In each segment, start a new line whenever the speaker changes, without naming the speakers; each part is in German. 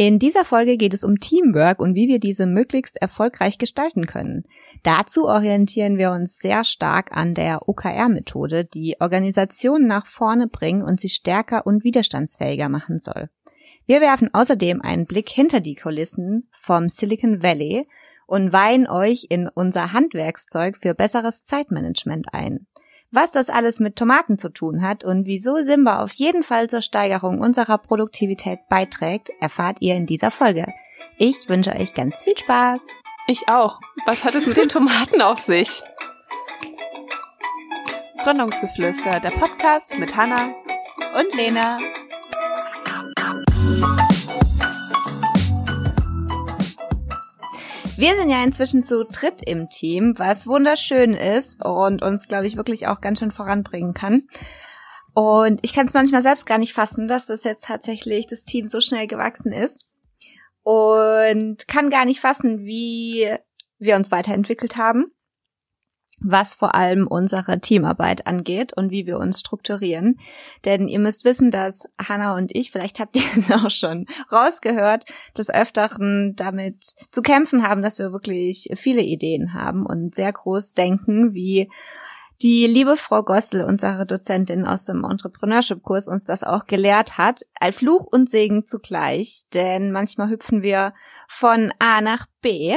In dieser Folge geht es um Teamwork und wie wir diese möglichst erfolgreich gestalten können. Dazu orientieren wir uns sehr stark an der OKR-Methode, die Organisationen nach vorne bringen und sie stärker und widerstandsfähiger machen soll. Wir werfen außerdem einen Blick hinter die Kulissen vom Silicon Valley und weihen euch in unser Handwerkszeug für besseres Zeitmanagement ein. Was das alles mit Tomaten zu tun hat und wieso Simba auf jeden Fall zur Steigerung unserer Produktivität beiträgt, erfahrt ihr in dieser Folge. Ich wünsche euch ganz viel Spaß.
Ich auch. Was hat es mit den Tomaten auf sich? Gründungsgeflüster, der Podcast mit Hanna
und Lena. Wir sind ja inzwischen zu dritt im Team, was wunderschön ist und uns, glaube ich, wirklich auch ganz schön voranbringen kann. Und ich kann es manchmal selbst gar nicht fassen, dass das jetzt tatsächlich das Team so schnell gewachsen ist. Und kann gar nicht fassen, wie wir uns weiterentwickelt haben was vor allem unsere Teamarbeit angeht und wie wir uns strukturieren. Denn ihr müsst wissen, dass Hannah und ich, vielleicht habt ihr es auch schon rausgehört, des Öfteren damit zu kämpfen haben, dass wir wirklich viele Ideen haben und sehr groß denken, wie die liebe Frau Gossel, unsere Dozentin aus dem Entrepreneurship-Kurs, uns das auch gelehrt hat, als Fluch und Segen zugleich. Denn manchmal hüpfen wir von A nach B.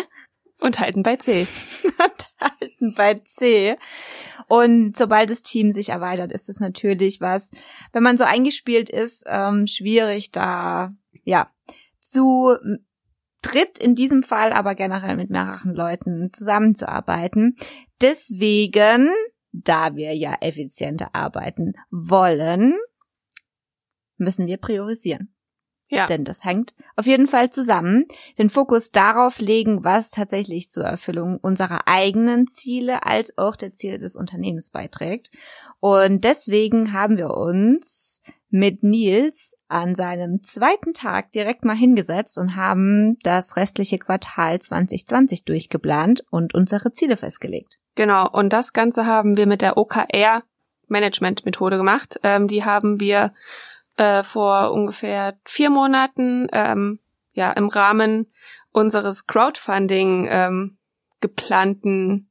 Und halten bei C.
halten bei C. Und sobald das Team sich erweitert, ist es natürlich was, wenn man so eingespielt ist, ähm, schwierig da, ja, zu dritt in diesem Fall, aber generell mit mehreren Leuten zusammenzuarbeiten. Deswegen, da wir ja effizienter arbeiten wollen, müssen wir priorisieren. Ja. Denn das hängt auf jeden Fall zusammen. Den Fokus darauf legen, was tatsächlich zur Erfüllung unserer eigenen Ziele als auch der Ziele des Unternehmens beiträgt. Und deswegen haben wir uns mit Nils an seinem zweiten Tag direkt mal hingesetzt und haben das restliche Quartal 2020 durchgeplant und unsere Ziele festgelegt.
Genau, und das Ganze haben wir mit der OKR Management Methode gemacht. Ähm, die haben wir äh, vor ungefähr vier Monaten ähm, ja im Rahmen unseres Crowdfunding ähm, geplanten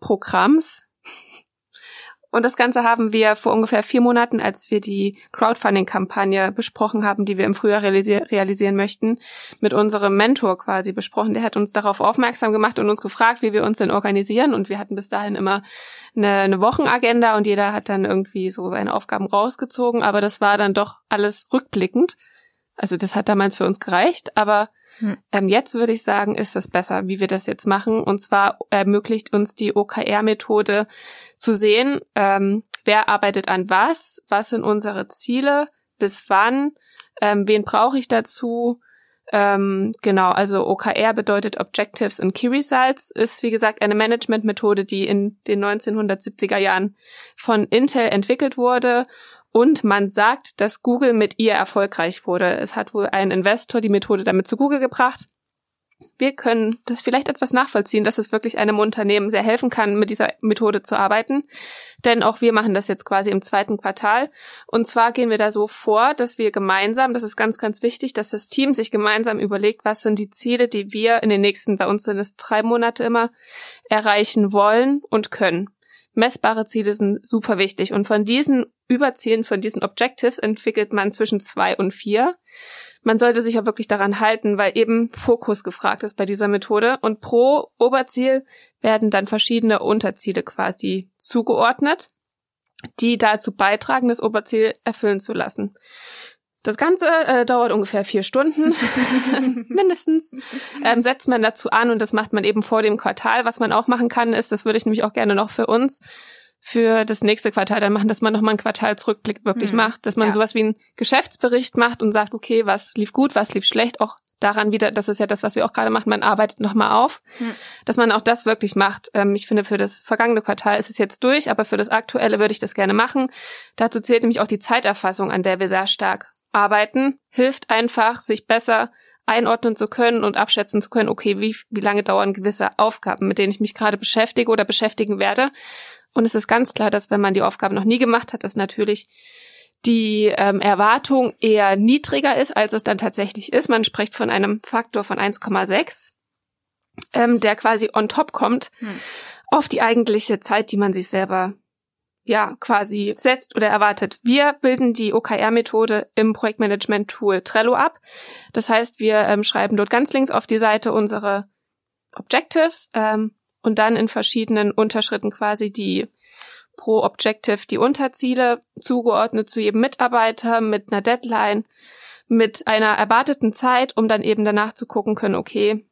Programms. Und das Ganze haben wir vor ungefähr vier Monaten, als wir die Crowdfunding-Kampagne besprochen haben, die wir im Frühjahr realisi realisieren möchten, mit unserem Mentor quasi besprochen. Der hat uns darauf aufmerksam gemacht und uns gefragt, wie wir uns denn organisieren. Und wir hatten bis dahin immer eine, eine Wochenagenda und jeder hat dann irgendwie so seine Aufgaben rausgezogen, aber das war dann doch alles rückblickend. Also das hat damals für uns gereicht, aber hm. ähm, jetzt würde ich sagen, ist das besser, wie wir das jetzt machen. Und zwar ermöglicht uns die OKR-Methode zu sehen, ähm, wer arbeitet an was, was sind unsere Ziele, bis wann, ähm, wen brauche ich dazu, ähm, genau, also OKR bedeutet Objectives and Key Results, ist wie gesagt eine Managementmethode, die in den 1970er Jahren von Intel entwickelt wurde und man sagt, dass Google mit ihr erfolgreich wurde. Es hat wohl ein Investor die Methode damit zu Google gebracht wir können das vielleicht etwas nachvollziehen, dass es wirklich einem Unternehmen sehr helfen kann, mit dieser Methode zu arbeiten. Denn auch wir machen das jetzt quasi im zweiten Quartal. Und zwar gehen wir da so vor, dass wir gemeinsam, das ist ganz, ganz wichtig, dass das Team sich gemeinsam überlegt, was sind die Ziele, die wir in den nächsten, bei uns sind es drei Monate immer, erreichen wollen und können. Messbare Ziele sind super wichtig. Und von diesen Überzielen, von diesen Objectives entwickelt man zwischen zwei und vier man sollte sich auch wirklich daran halten, weil eben Fokus gefragt ist bei dieser Methode. Und pro Oberziel werden dann verschiedene Unterziele quasi zugeordnet, die dazu beitragen, das Oberziel erfüllen zu lassen. Das Ganze äh, dauert ungefähr vier Stunden, mindestens. Ähm, setzt man dazu an und das macht man eben vor dem Quartal. Was man auch machen kann, ist, das würde ich nämlich auch gerne noch für uns für das nächste Quartal dann machen, dass man nochmal einen Quartalsrückblick wirklich mhm. macht, dass man ja. sowas wie einen Geschäftsbericht macht und sagt, okay, was lief gut, was lief schlecht, auch daran wieder, das ist ja das, was wir auch gerade machen, man arbeitet nochmal auf, mhm. dass man auch das wirklich macht. Ähm, ich finde, für das vergangene Quartal ist es jetzt durch, aber für das aktuelle würde ich das gerne machen. Dazu zählt nämlich auch die Zeiterfassung, an der wir sehr stark arbeiten, hilft einfach, sich besser einordnen zu können und abschätzen zu können, okay, wie, wie lange dauern gewisse Aufgaben, mit denen ich mich gerade beschäftige oder beschäftigen werde und es ist ganz klar, dass wenn man die Aufgabe noch nie gemacht hat, dass natürlich die ähm, Erwartung eher niedriger ist, als es dann tatsächlich ist. Man spricht von einem Faktor von 1,6, ähm, der quasi on top kommt hm. auf die eigentliche Zeit, die man sich selber ja quasi setzt oder erwartet. Wir bilden die OKR-Methode im Projektmanagement-Tool Trello ab. Das heißt, wir ähm, schreiben dort ganz links auf die Seite unsere Objectives ähm, und dann in verschiedenen Unterschritten quasi die pro Objective die Unterziele zugeordnet zu jedem Mitarbeiter mit einer Deadline, mit einer erwarteten Zeit, um dann eben danach zu gucken können, okay,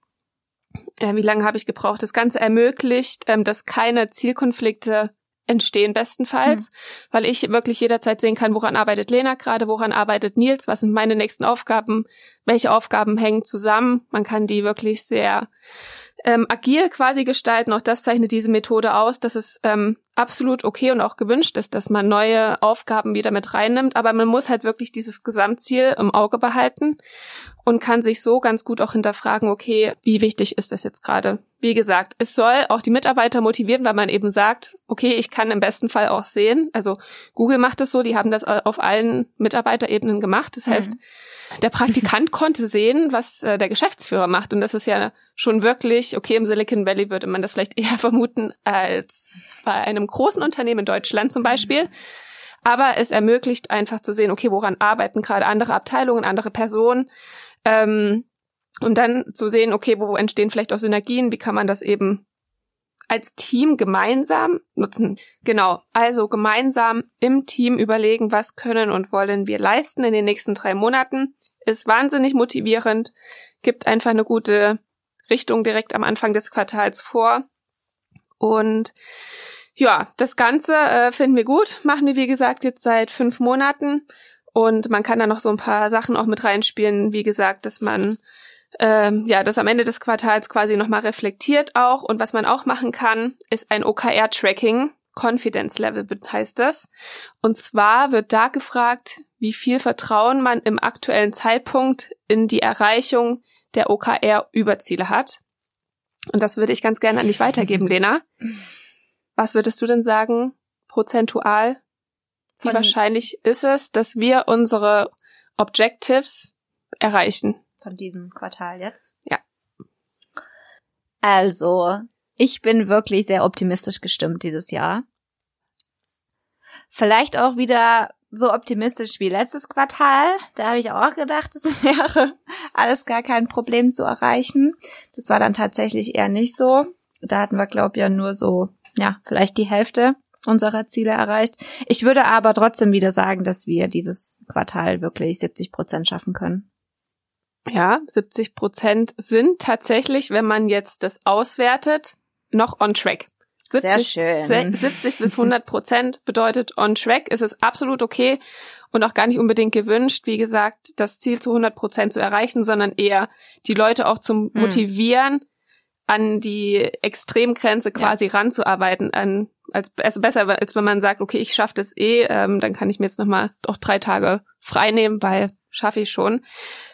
äh, wie lange habe ich gebraucht? Das Ganze ermöglicht, ähm, dass keine Zielkonflikte entstehen bestenfalls, mhm. weil ich wirklich jederzeit sehen kann, woran arbeitet Lena gerade, woran arbeitet Nils, was sind meine nächsten Aufgaben, welche Aufgaben hängen zusammen. Man kann die wirklich sehr ähm, agil quasi gestalten. Auch das zeichnet diese Methode aus, dass es ähm, absolut okay und auch gewünscht ist, dass man neue Aufgaben wieder mit reinnimmt. Aber man muss halt wirklich dieses Gesamtziel im Auge behalten und kann sich so ganz gut auch hinterfragen, okay, wie wichtig ist das jetzt gerade? Wie gesagt, es soll auch die Mitarbeiter motivieren, weil man eben sagt, okay, ich kann im besten Fall auch sehen. Also Google macht es so, die haben das auf allen Mitarbeiterebenen gemacht. Das heißt, mhm der Praktikant konnte sehen, was äh, der Geschäftsführer macht. Und das ist ja schon wirklich, okay, im Silicon Valley würde man das vielleicht eher vermuten als bei einem großen Unternehmen in Deutschland zum Beispiel. Aber es ermöglicht einfach zu sehen, okay, woran arbeiten gerade andere Abteilungen, andere Personen. Ähm, um dann zu sehen, okay, wo entstehen vielleicht auch Synergien, wie kann man das eben als Team gemeinsam nutzen. Genau, also gemeinsam im Team überlegen, was können und wollen wir leisten in den nächsten drei Monaten. Ist wahnsinnig motivierend, gibt einfach eine gute Richtung direkt am Anfang des Quartals vor. Und ja, das Ganze äh, finden wir gut, machen wir wie gesagt jetzt seit fünf Monaten. Und man kann da noch so ein paar Sachen auch mit reinspielen, wie gesagt, dass man ähm, ja, das am Ende des Quartals quasi nochmal reflektiert auch. Und was man auch machen kann, ist ein OKR-Tracking. Confidence Level heißt das. Und zwar wird da gefragt, wie viel Vertrauen man im aktuellen Zeitpunkt in die Erreichung der OKR-Überziele hat. Und das würde ich ganz gerne an dich weitergeben, Lena. Was würdest du denn sagen, prozentual? Wie wahrscheinlich ist es, dass wir unsere Objectives erreichen?
von diesem Quartal jetzt.
Ja.
Also, ich bin wirklich sehr optimistisch gestimmt dieses Jahr. Vielleicht auch wieder so optimistisch wie letztes Quartal. Da habe ich auch gedacht, es wäre alles gar kein Problem zu erreichen. Das war dann tatsächlich eher nicht so. Da hatten wir, glaube ich, ja nur so, ja, vielleicht die Hälfte unserer Ziele erreicht. Ich würde aber trotzdem wieder sagen, dass wir dieses Quartal wirklich 70 Prozent schaffen können.
Ja, 70 Prozent sind tatsächlich, wenn man jetzt das auswertet, noch on track.
70, Sehr schön.
70 bis 100 Prozent bedeutet on track. ist Es absolut okay und auch gar nicht unbedingt gewünscht, wie gesagt, das Ziel zu 100 Prozent zu erreichen, sondern eher die Leute auch zum hm. An die Extremgrenze quasi ja. ranzuarbeiten, an als also besser als wenn man sagt, okay, ich schaffe das eh, ähm, dann kann ich mir jetzt noch mal doch drei Tage frei nehmen, weil schaffe ich schon.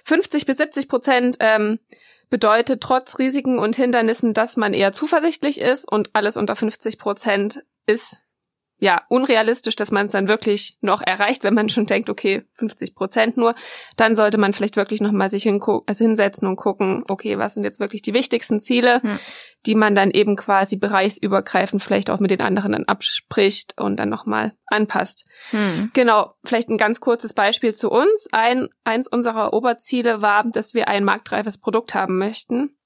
50 bis 70 Prozent ähm, bedeutet trotz Risiken und Hindernissen, dass man eher zuversichtlich ist und alles unter 50 Prozent ist ja, unrealistisch, dass man es dann wirklich noch erreicht, wenn man schon denkt, okay, 50 Prozent nur, dann sollte man vielleicht wirklich nochmal sich also hinsetzen und gucken, okay, was sind jetzt wirklich die wichtigsten Ziele, hm. die man dann eben quasi bereichsübergreifend vielleicht auch mit den anderen dann abspricht und dann nochmal anpasst. Hm. Genau, vielleicht ein ganz kurzes Beispiel zu uns. Ein, eins unserer Oberziele war, dass wir ein marktreifes Produkt haben möchten.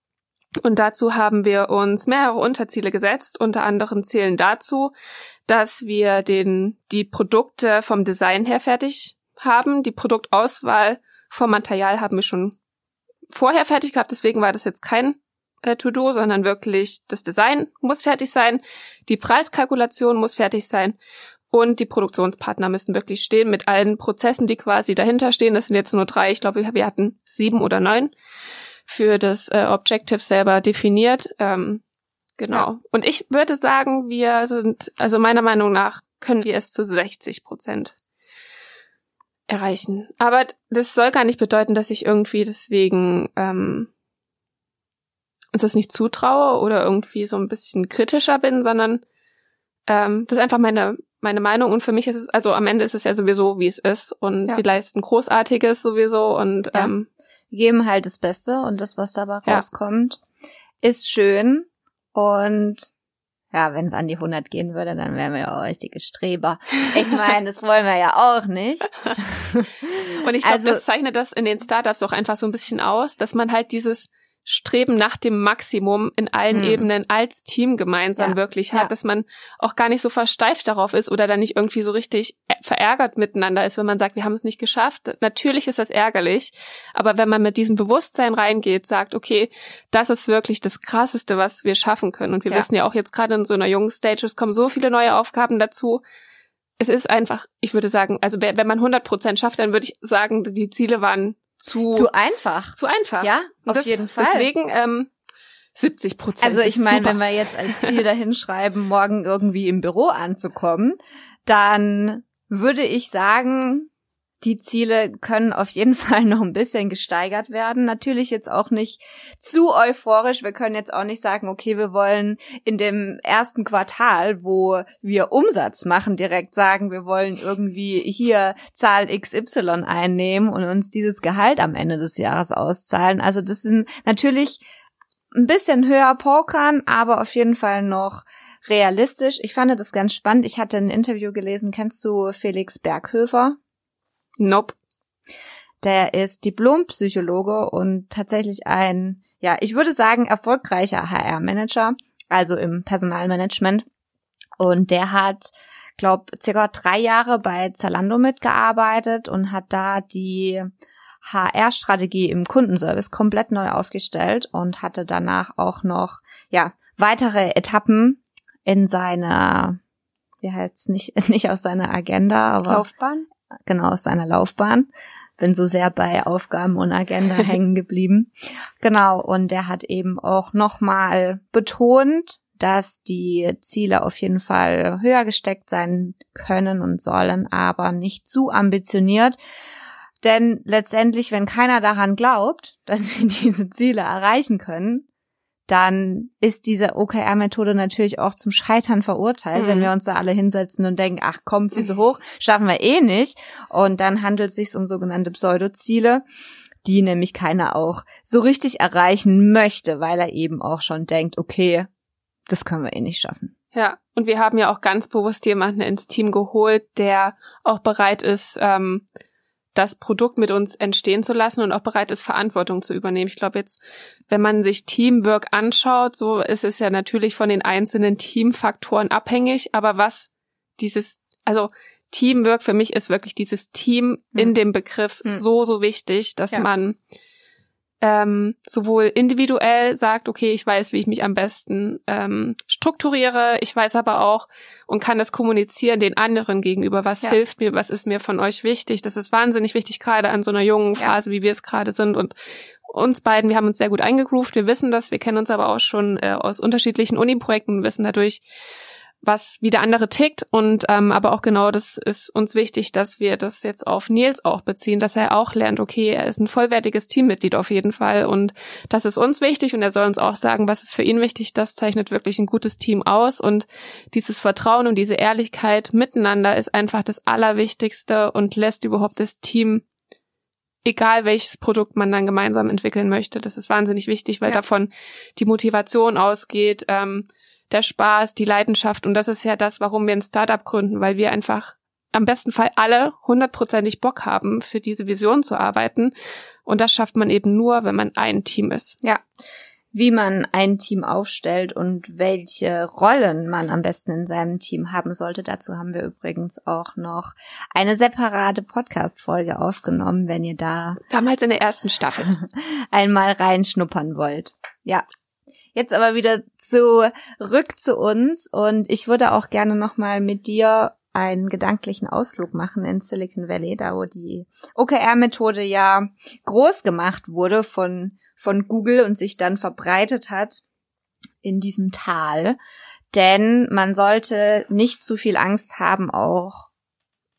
Und dazu haben wir uns mehrere Unterziele gesetzt. Unter anderem zählen dazu, dass wir den, die Produkte vom Design her fertig haben. Die Produktauswahl vom Material haben wir schon vorher fertig gehabt. Deswegen war das jetzt kein äh, To-Do, sondern wirklich das Design muss fertig sein. Die Preiskalkulation muss fertig sein. Und die Produktionspartner müssen wirklich stehen mit allen Prozessen, die quasi dahinter stehen. Das sind jetzt nur drei. Ich glaube, wir hatten sieben oder neun für das äh, Objective selber definiert. Ähm, genau. Ja. Und ich würde sagen, wir sind, also meiner Meinung nach können wir es zu 60 Prozent erreichen. Aber das soll gar nicht bedeuten, dass ich irgendwie deswegen ähm, uns das nicht zutraue oder irgendwie so ein bisschen kritischer bin, sondern ähm, das ist einfach meine meine Meinung und für mich ist es, also am Ende ist es ja sowieso, wie es ist und
Ja.
wir leisten Großartiges sowieso und
Ja.
ähm,
Wir geben halt das Beste und das, was dabei
Ja.
rauskommt, ist schön. Und ja, wenn es an die 100 gehen würde, dann wären wir ja auch richtige Streber. Ich meine, das wollen wir ja auch nicht.
Und ich glaube,
Also-
das zeichnet das in den Startups auch einfach so ein bisschen aus, dass man halt dieses Streben nach dem Maximum in allen
Hm.
Ebenen als Team gemeinsam
Ja.
wirklich hat,
Ja.
dass man auch gar nicht so versteift darauf ist oder dann nicht irgendwie so richtig verärgert miteinander ist, wenn man sagt, wir haben es nicht geschafft. Natürlich ist das ärgerlich, aber wenn man mit diesem Bewusstsein reingeht, sagt, okay, das ist wirklich das Krasseste, was wir schaffen können. Und wir
Ja.
wissen ja auch jetzt gerade in so einer jungen Stage, es kommen so viele neue Aufgaben dazu es ist einfach, ich würde sagen, also wenn wenn man 100 Prozent schafft, dann würde ich sagen, die Ziele waren zu,
Zu einfach.
zu einfach.
Ja, auf
das,
jeden Fall.
Deswegen ähm, 70 Prozent.
Also ich meine, wenn wir jetzt als Ziel dahin schreiben, morgen irgendwie im Büro anzukommen, dann würde ich sagen, die Ziele können auf jeden Fall noch ein bisschen gesteigert werden. Natürlich jetzt auch nicht zu euphorisch. Wir können jetzt auch nicht sagen, okay, wir wollen in dem ersten Quartal, wo wir Umsatz machen, direkt sagen, wir wollen irgendwie hier Zahl XY einnehmen und uns dieses Gehalt am Ende des Jahres auszahlen. Also das sind natürlich ein bisschen höher pokern, aber auf jeden Fall noch realistisch. Ich fand das ganz spannend. Ich hatte ein Interview gelesen. Kennst du Felix Berghöfer?
Nope.
Der ist Diplompsychologe und tatsächlich ein, ja, ich würde sagen, erfolgreicher HR-Manager, also im Personalmanagement. Und der hat, glaub, circa drei Jahre bei Zalando mitgearbeitet und hat da die HR-Strategie im Kundenservice komplett neu aufgestellt und hatte danach auch noch, ja, weitere Etappen in seiner, wie heißt's nicht, nicht aus seiner Agenda, aber
Laufbahn?
Genau aus seiner Laufbahn. Bin so sehr bei Aufgaben und Agenda hängen geblieben. Genau, und er hat eben auch nochmal betont, dass die Ziele auf jeden Fall höher gesteckt sein können und sollen, aber nicht zu ambitioniert. Denn letztendlich, wenn keiner daran glaubt, dass wir diese Ziele erreichen können, dann ist diese OKR-Methode natürlich auch zum Scheitern verurteilt,
Mhm.
wenn wir uns da alle hinsetzen und denken, ach komm, Füße hoch, schaffen wir eh nicht. Und dann handelt es sich um sogenannte Pseudoziele, die nämlich keiner auch so richtig erreichen möchte, weil er eben auch schon denkt, okay, das können wir eh nicht schaffen.
Ja, und wir haben ja auch ganz bewusst jemanden ins Team geholt, der auch bereit ist, ähm, das Produkt mit uns entstehen zu lassen und auch bereit ist, Verantwortung zu übernehmen. Ich glaube jetzt, wenn man sich Teamwork anschaut, so ist es ja natürlich von den einzelnen Teamfaktoren abhängig, aber was dieses, also Teamwork für mich ist wirklich dieses Team in
Hm.
dem Begriff
Hm.
so, so wichtig, dass
Ja.
man ähm, sowohl individuell sagt, okay, ich weiß, wie ich mich am besten ähm, strukturiere, ich weiß aber auch und kann das kommunizieren den anderen gegenüber, was
Ja.
hilft mir, was ist mir von euch wichtig. Das ist wahnsinnig wichtig, gerade an so einer jungen
Ja.
Phase, wie wir es gerade sind. Und uns beiden, wir haben uns sehr gut eingegroovt, wir wissen das, wir kennen uns aber auch schon äh, aus unterschiedlichen Uni-Projekten, wissen dadurch, was wie der andere tickt. Und ähm, aber auch genau das ist uns wichtig, dass wir das jetzt auf Nils auch beziehen, dass er auch lernt, okay, er ist ein vollwertiges Teammitglied auf jeden Fall. Und das ist uns wichtig und er soll uns auch sagen, was ist für ihn wichtig, das zeichnet wirklich ein gutes Team aus. Und dieses Vertrauen und diese Ehrlichkeit miteinander ist einfach das Allerwichtigste und lässt überhaupt das Team egal welches Produkt man dann gemeinsam entwickeln möchte, das ist wahnsinnig wichtig, weil
Ja.
davon die Motivation ausgeht, ähm, der Spaß, die Leidenschaft. Und das ist ja das, warum wir ein Startup gründen, weil wir einfach am besten Fall alle hundertprozentig Bock haben, für diese Vision zu arbeiten. Und das schafft man eben nur, wenn man ein Team ist.
Ja. Wie man ein Team aufstellt und welche Rollen man am besten in seinem Team haben sollte. Dazu haben wir übrigens auch noch eine separate Podcast-Folge aufgenommen, wenn ihr da
Damals in der ersten Staffel.
einmal reinschnuppern wollt. Ja. Jetzt aber wieder zurück zu uns und ich würde auch gerne nochmal mit dir einen gedanklichen Ausflug machen in Silicon Valley, da wo die OKR-Methode ja groß gemacht wurde von, von Google und sich dann verbreitet hat in diesem Tal. Denn man sollte nicht zu viel Angst haben, auch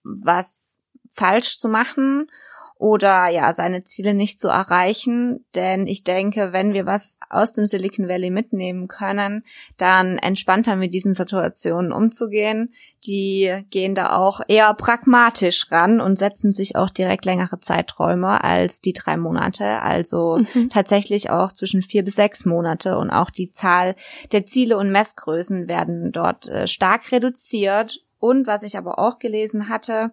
was falsch zu machen oder ja, seine Ziele nicht zu erreichen. Denn ich denke, wenn wir was aus dem Silicon Valley mitnehmen können, dann entspannter mit diesen Situationen umzugehen. Die gehen da auch eher pragmatisch ran und setzen sich auch direkt längere Zeiträume als die drei Monate. Also mhm. tatsächlich auch zwischen vier bis sechs Monate und auch die Zahl der Ziele und Messgrößen werden dort äh, stark reduziert. Und was ich aber auch gelesen hatte,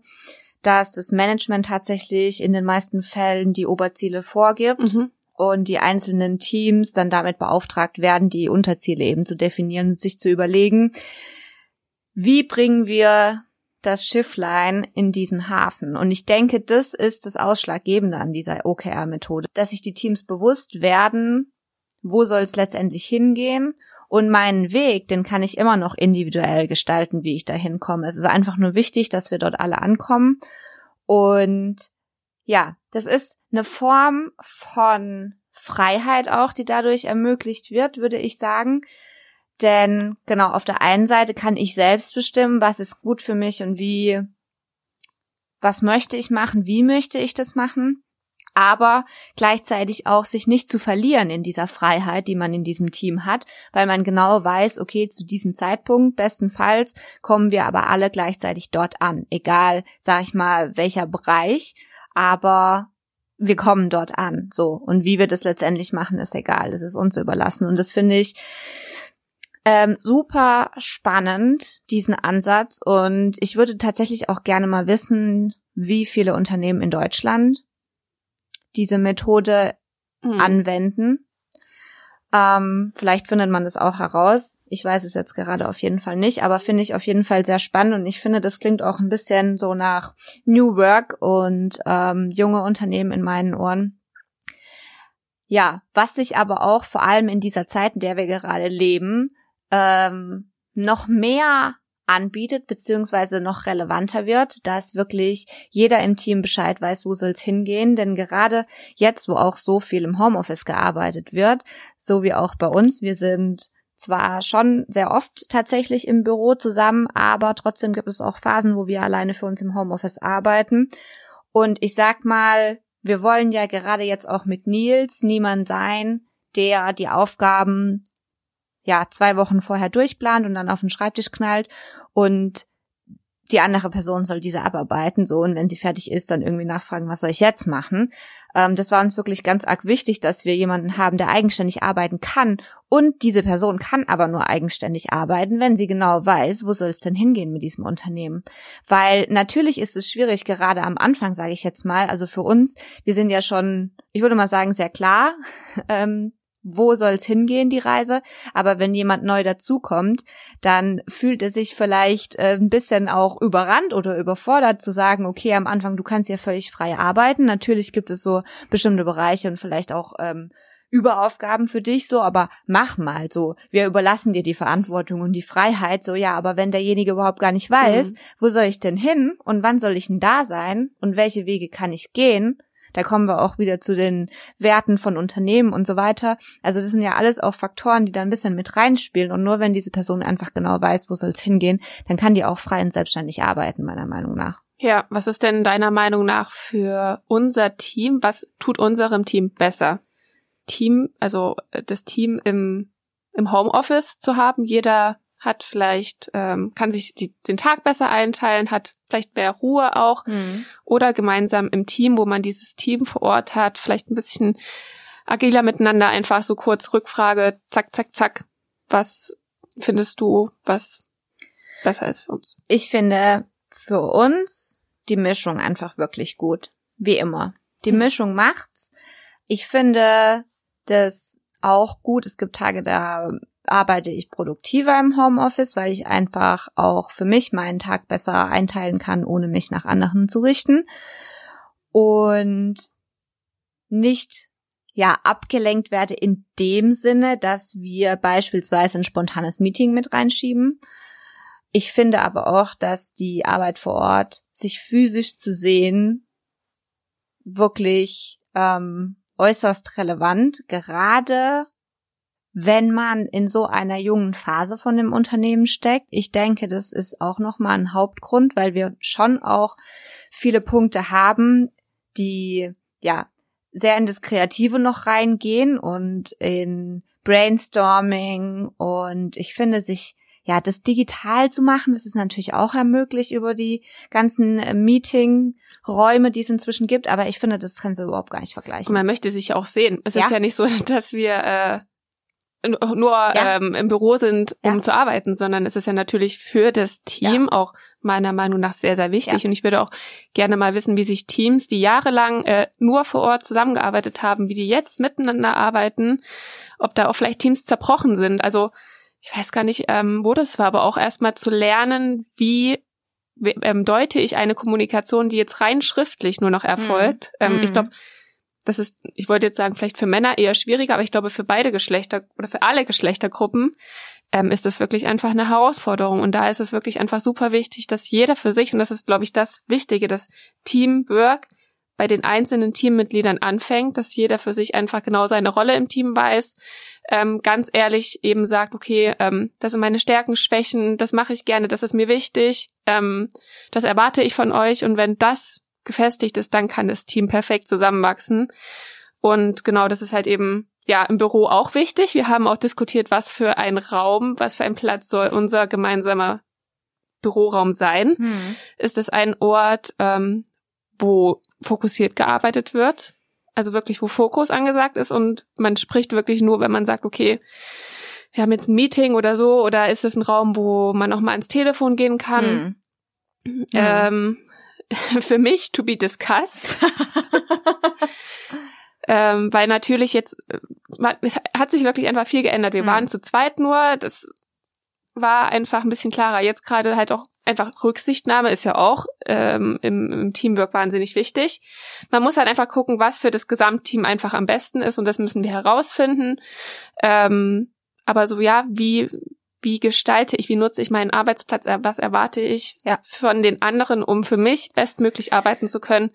dass das Management tatsächlich in den meisten Fällen die Oberziele vorgibt mhm. und die einzelnen Teams dann damit beauftragt werden, die Unterziele eben zu definieren und sich zu überlegen, wie bringen wir das Schifflein in diesen Hafen. Und ich denke, das ist das Ausschlaggebende an dieser OKR-Methode, dass sich die Teams bewusst werden, wo soll es letztendlich hingehen und meinen Weg, den kann ich immer noch individuell gestalten, wie ich da hinkomme. Es ist einfach nur wichtig, dass wir dort alle ankommen. Und ja, das ist eine Form von Freiheit auch, die dadurch ermöglicht wird, würde ich sagen. Denn genau, auf der einen Seite kann ich selbst bestimmen, was ist gut für mich und wie, was möchte ich machen, wie möchte ich das machen aber gleichzeitig auch sich nicht zu verlieren in dieser Freiheit, die man in diesem Team hat, weil man genau weiß, okay, zu diesem Zeitpunkt bestenfalls kommen wir aber alle gleichzeitig dort an, egal, sag ich mal, welcher Bereich, aber wir kommen dort an, so. Und wie wir das letztendlich machen, ist egal, das ist uns überlassen. Und das finde ich ähm, super spannend, diesen Ansatz. Und ich würde tatsächlich auch gerne mal wissen, wie viele Unternehmen in Deutschland diese Methode mhm. anwenden. Ähm, vielleicht findet man das auch heraus. Ich weiß es jetzt gerade auf jeden Fall nicht, aber finde ich auf jeden Fall sehr spannend und ich finde, das klingt auch ein bisschen so nach New Work und ähm, junge Unternehmen in meinen Ohren. Ja, was sich aber auch vor allem in dieser Zeit, in der wir gerade leben, ähm, noch mehr anbietet, beziehungsweise noch relevanter wird, dass wirklich jeder im Team Bescheid weiß, wo soll's hingehen. Denn gerade jetzt, wo auch so viel im Homeoffice gearbeitet wird, so wie auch bei uns, wir sind zwar schon sehr oft tatsächlich im Büro zusammen, aber trotzdem gibt es auch Phasen, wo wir alleine für uns im Homeoffice arbeiten. Und ich sag mal, wir wollen ja gerade jetzt auch mit Nils niemand sein, der die Aufgaben ja zwei Wochen vorher durchplant und dann auf den Schreibtisch knallt und die andere Person soll diese abarbeiten, so, und wenn sie fertig ist, dann irgendwie nachfragen, was soll ich jetzt machen? Ähm, das war uns wirklich ganz arg wichtig, dass wir jemanden haben, der eigenständig arbeiten kann. Und diese Person kann aber nur eigenständig arbeiten, wenn sie genau weiß, wo soll es denn hingehen mit diesem Unternehmen. Weil natürlich ist es schwierig, gerade am Anfang, sage ich jetzt mal, also für uns, wir sind ja schon, ich würde mal sagen, sehr klar, ähm, wo soll's hingehen, die Reise. Aber wenn jemand neu dazukommt, dann fühlt er sich vielleicht äh, ein bisschen auch überrannt oder überfordert zu sagen, okay, am Anfang, du kannst ja völlig frei arbeiten. Natürlich gibt es so bestimmte Bereiche und vielleicht auch ähm, Überaufgaben für dich so, aber mach mal so. Wir überlassen dir die Verantwortung und die Freiheit so, ja, aber wenn derjenige überhaupt gar nicht weiß, mhm. wo soll ich denn hin und wann soll ich denn da sein und welche Wege kann ich gehen, da kommen wir auch wieder zu den Werten von Unternehmen und so weiter. Also das sind ja alles auch Faktoren, die da ein bisschen mit reinspielen. Und nur wenn diese Person einfach genau weiß, wo soll es hingehen, dann kann die auch frei und selbstständig arbeiten, meiner Meinung nach.
Ja, was ist denn deiner Meinung nach für unser Team? Was tut unserem Team besser? Team, also das Team im, im Homeoffice zu haben, jeder hat vielleicht, ähm, kann sich die, den Tag besser einteilen, hat vielleicht mehr Ruhe auch mhm. oder gemeinsam im Team, wo man dieses Team vor Ort hat, vielleicht ein bisschen agiler miteinander, einfach so kurz Rückfrage, zack, zack, zack. Was findest du, was besser ist für uns?
Ich finde für uns die Mischung einfach wirklich gut. Wie immer. Die mhm. Mischung macht's. Ich finde das auch gut. Es gibt Tage, da arbeite ich produktiver im Homeoffice, weil ich einfach auch für mich meinen Tag besser einteilen kann, ohne mich nach anderen zu richten. Und nicht ja abgelenkt werde in dem Sinne, dass wir beispielsweise ein spontanes Meeting mit reinschieben. Ich finde aber auch, dass die Arbeit vor Ort, sich physisch zu sehen, wirklich ähm, äußerst relevant, gerade wenn man in so einer jungen Phase von dem Unternehmen steckt. Ich denke, das ist auch nochmal ein Hauptgrund, weil wir schon auch viele Punkte haben, die ja sehr in das Kreative noch reingehen und in Brainstorming und ich finde sich ja, das digital zu machen, das ist natürlich auch ermöglicht über die ganzen Meeting-Räume, die es inzwischen gibt, aber ich finde, das kannst du überhaupt gar nicht vergleichen.
Und man möchte sich ja auch sehen. Es ja. ist ja nicht so, dass wir äh, nur ja. ähm, im Büro sind, um ja. zu arbeiten, sondern es ist ja natürlich für das Team ja. auch meiner Meinung nach sehr, sehr wichtig. Und ich würde auch gerne mal wissen, wie sich Teams, die jahrelang äh, nur vor Ort zusammengearbeitet haben, wie die jetzt miteinander arbeiten, ob da auch vielleicht Teams zerbrochen sind. Also ich weiß gar nicht, ähm, wo das war, aber auch erstmal zu lernen, wie ähm, deute ich eine Kommunikation, die jetzt rein schriftlich nur noch erfolgt. Mhm. Ähm, ich mhm. glaube, das ist, ich wollte jetzt sagen, vielleicht für Männer eher schwieriger, aber ich glaube, für beide Geschlechter oder für alle Geschlechtergruppen ähm, ist das wirklich einfach eine Herausforderung. Und da ist es wirklich einfach super wichtig, dass jeder für sich, und das ist, glaube ich, das Wichtige, das Teamwork bei den einzelnen Teammitgliedern anfängt, dass jeder für sich einfach genau seine Rolle im Team weiß, ähm, ganz ehrlich eben sagt, okay, ähm, das sind meine Stärken, Schwächen, das mache ich gerne, das ist mir wichtig, ähm, das erwarte ich von euch und wenn das gefestigt ist, dann kann das Team perfekt zusammenwachsen. Und genau, das ist halt eben ja im Büro auch wichtig. Wir haben auch diskutiert, was für ein Raum, was für ein Platz soll unser gemeinsamer Büroraum sein. Hm. Ist es ein Ort, ähm, wo fokussiert gearbeitet wird? Also wirklich, wo Fokus angesagt ist und man spricht wirklich nur, wenn man sagt, okay, wir haben jetzt ein Meeting oder so, oder ist es ein Raum, wo man auch mal ans Telefon gehen kann? Hm. Ähm, für mich to be discussed. ähm, weil natürlich jetzt äh, hat sich wirklich einfach viel geändert. Wir mhm. waren zu zweit nur, das war einfach ein bisschen klarer. Jetzt gerade halt auch einfach Rücksichtnahme ist ja auch ähm, im, im Teamwork wahnsinnig wichtig. Man muss halt einfach gucken, was für das Gesamtteam einfach am besten ist und das müssen wir herausfinden. Ähm, aber so ja, wie wie gestalte ich, wie nutze ich meinen Arbeitsplatz, äh, was erwarte ich ja. von den anderen, um für mich bestmöglich arbeiten zu können,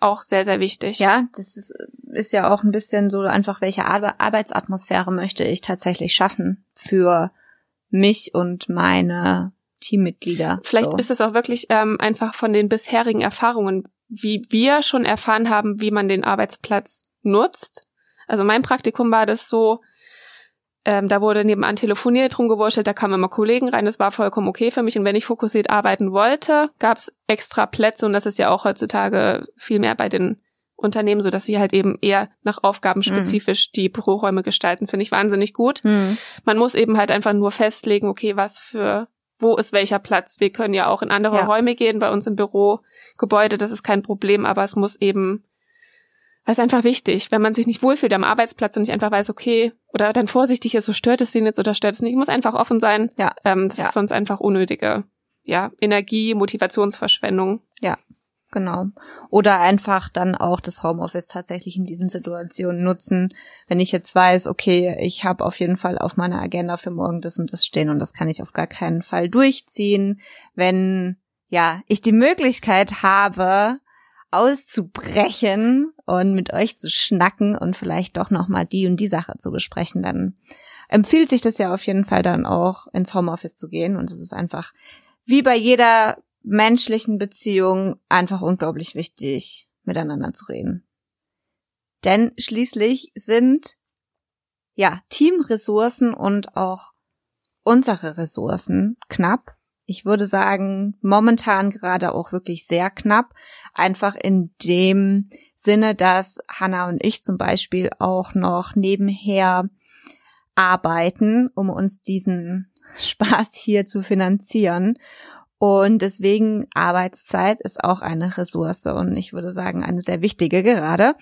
auch sehr, sehr wichtig.
Ja, das ist, ist ja auch ein bisschen so einfach, welche Arbeitsatmosphäre möchte ich tatsächlich schaffen für mich und meine Teammitglieder.
Vielleicht so. ist es auch wirklich ähm, einfach von den bisherigen Erfahrungen, wie wir schon erfahren haben, wie man den Arbeitsplatz nutzt. Also mein Praktikum war das so, ähm, da wurde nebenan telefoniert, rumgewurschtelt, da kamen immer Kollegen rein, das war vollkommen okay für mich. Und wenn ich fokussiert arbeiten wollte, gab es extra Plätze und das ist ja auch heutzutage viel mehr bei den Unternehmen, so dass sie halt eben eher nach Aufgaben mhm. spezifisch mhm. die Büroräume gestalten, finde ich wahnsinnig gut. Mhm. Man muss eben halt einfach nur festlegen, okay, was für, wo ist welcher Platz. Wir können ja auch in andere ja. Räume gehen, bei uns im Bürogebäude, das ist kein Problem, aber es muss eben das ist einfach wichtig, wenn man sich nicht wohlfühlt am Arbeitsplatz und nicht einfach weiß, okay, oder dann vorsichtig ist, so stört es den jetzt oder stört es nicht. Ich muss einfach offen sein. Ja. Ähm, das ja. ist sonst einfach unnötige, ja, Energie, Motivationsverschwendung.
Ja, genau. Oder einfach dann auch das Homeoffice tatsächlich in diesen Situationen nutzen, wenn ich jetzt weiß, okay, ich habe auf jeden Fall auf meiner Agenda für morgen das und das stehen und das kann ich auf gar keinen Fall durchziehen, wenn ja, ich die Möglichkeit habe, auszubrechen und mit euch zu schnacken und vielleicht doch noch mal die und die Sache zu besprechen, dann empfiehlt sich das ja auf jeden Fall dann auch ins Homeoffice zu gehen und es ist einfach wie bei jeder menschlichen Beziehung einfach unglaublich wichtig miteinander zu reden. Denn schließlich sind ja Teamressourcen und auch unsere Ressourcen knapp ich würde sagen, momentan gerade auch wirklich sehr knapp. Einfach in dem Sinne, dass Hannah und ich zum Beispiel auch noch nebenher arbeiten, um uns diesen Spaß hier zu finanzieren. Und deswegen Arbeitszeit ist auch eine Ressource und ich würde sagen eine sehr wichtige gerade.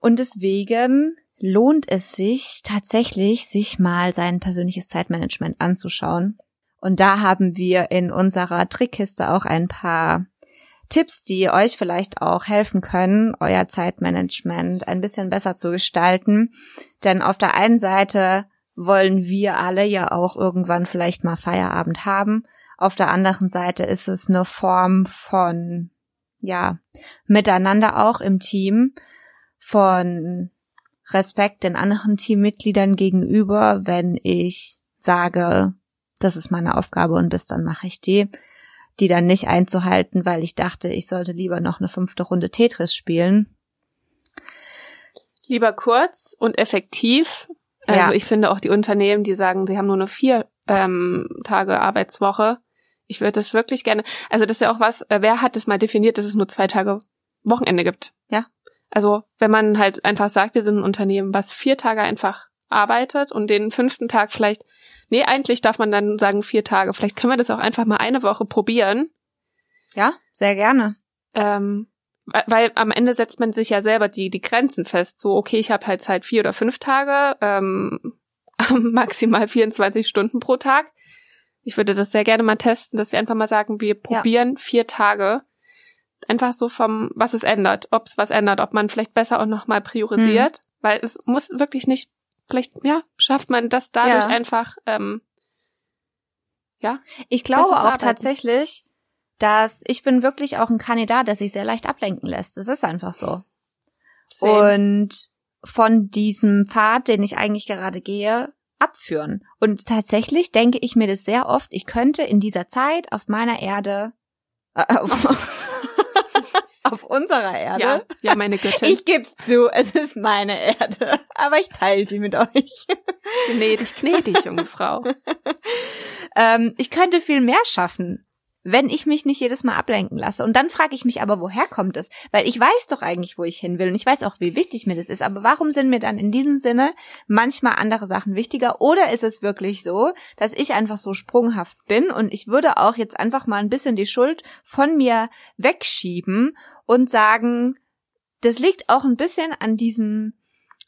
Und deswegen lohnt es sich tatsächlich, sich mal sein persönliches Zeitmanagement anzuschauen und da haben wir in unserer Trickkiste auch ein paar Tipps, die euch vielleicht auch helfen können, euer Zeitmanagement ein bisschen besser zu gestalten. Denn auf der einen Seite wollen wir alle ja auch irgendwann vielleicht mal Feierabend haben. Auf der anderen Seite ist es eine Form von, ja, miteinander auch im Team, von Respekt den anderen Teammitgliedern gegenüber, wenn ich sage, das ist meine Aufgabe und bis dann mache ich die. die dann nicht einzuhalten, weil ich dachte, ich sollte lieber noch eine fünfte Runde Tetris spielen.
Lieber kurz und effektiv. Also
Ja.
ich finde auch die Unternehmen, die sagen, sie haben nur eine vier ähm, Tage Arbeitswoche. Ich würde das wirklich gerne. Also das ist ja auch was. Äh, wer hat das mal definiert, dass es nur zwei Tage Wochenende gibt?
Ja.
Also wenn man halt einfach sagt, wir sind ein Unternehmen, was vier Tage einfach arbeitet und den fünften Tag vielleicht. Nee, eigentlich darf man dann sagen vier Tage. Vielleicht können wir das auch einfach mal eine Woche probieren.
Ja, sehr gerne.
Ähm, weil- am Ende setzt man sich ja selber die, die Grenzen fest. So, okay, ich habe halt halt vier oder fünf Tage, ähm, maximal 24 Stunden pro Tag. Ich würde das sehr gerne mal testen, dass wir einfach mal sagen, wir probieren vier Tage. Einfach so vom, was es ändert, ob es was ändert, ob man vielleicht besser auch nochmal priorisiert. Weil es muss wirklich nicht, vielleicht, ja, schafft man das dadurch
Ja.
einfach, ähm, ja.
Ich glaube auch tatsächlich, dass ich bin wirklich auch ein Kandidat, der sich sehr leicht ablenken lässt. Das ist einfach so.
same.
Und von diesem Pfad, den ich eigentlich gerade gehe, abführen. Und tatsächlich denke ich mir das sehr oft, ich könnte in dieser Zeit auf meiner Erde, äh, auf, auf unserer Erde,
ja, ja, meine Göttin.
ich geb's zu, es ist meine Erde, aber ich teile sie mit euch.
gnädig, gnädig, junge Frau.
ähm, ich könnte viel mehr schaffen, wenn ich mich nicht jedes Mal ablenken lasse. Und dann frage ich mich aber, woher kommt es? Weil ich weiß doch eigentlich, wo ich hin will und ich weiß auch, wie wichtig mir das ist. Aber warum sind mir dann in diesem Sinne manchmal andere Sachen wichtiger? Oder ist es wirklich so, dass ich einfach so sprunghaft bin und ich würde auch jetzt einfach mal ein bisschen die Schuld von mir wegschieben und sagen, das liegt auch ein bisschen an diesem,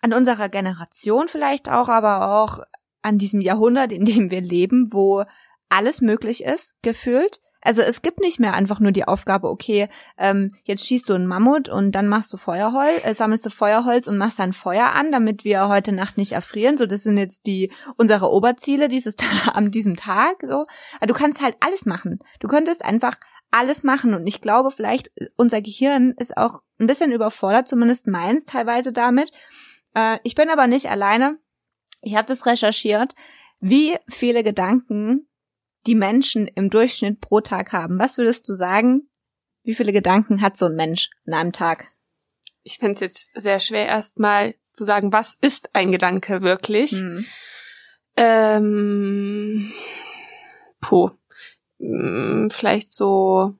an unserer Generation vielleicht auch, aber auch an diesem Jahrhundert, in dem wir leben, wo alles möglich ist, gefühlt. Also es gibt nicht mehr einfach nur die Aufgabe, okay, ähm, jetzt schießt du einen Mammut und dann machst du Feuerholz, äh, sammelst du Feuerholz und machst dann Feuer an, damit wir heute Nacht nicht erfrieren. So, das sind jetzt die unsere Oberziele dieses an diesem Tag. So, aber du kannst halt alles machen. Du könntest einfach alles machen und ich glaube, vielleicht äh, unser Gehirn ist auch ein bisschen überfordert, zumindest meins teilweise damit. Äh, ich bin aber nicht alleine. Ich habe das recherchiert, wie viele Gedanken die Menschen im Durchschnitt pro Tag haben. Was würdest du sagen? Wie viele Gedanken hat so ein Mensch an einem Tag?
Ich finde es jetzt sehr schwer, erstmal zu sagen, was ist ein Gedanke wirklich?
Hm.
Ähm, puh, Hm, vielleicht so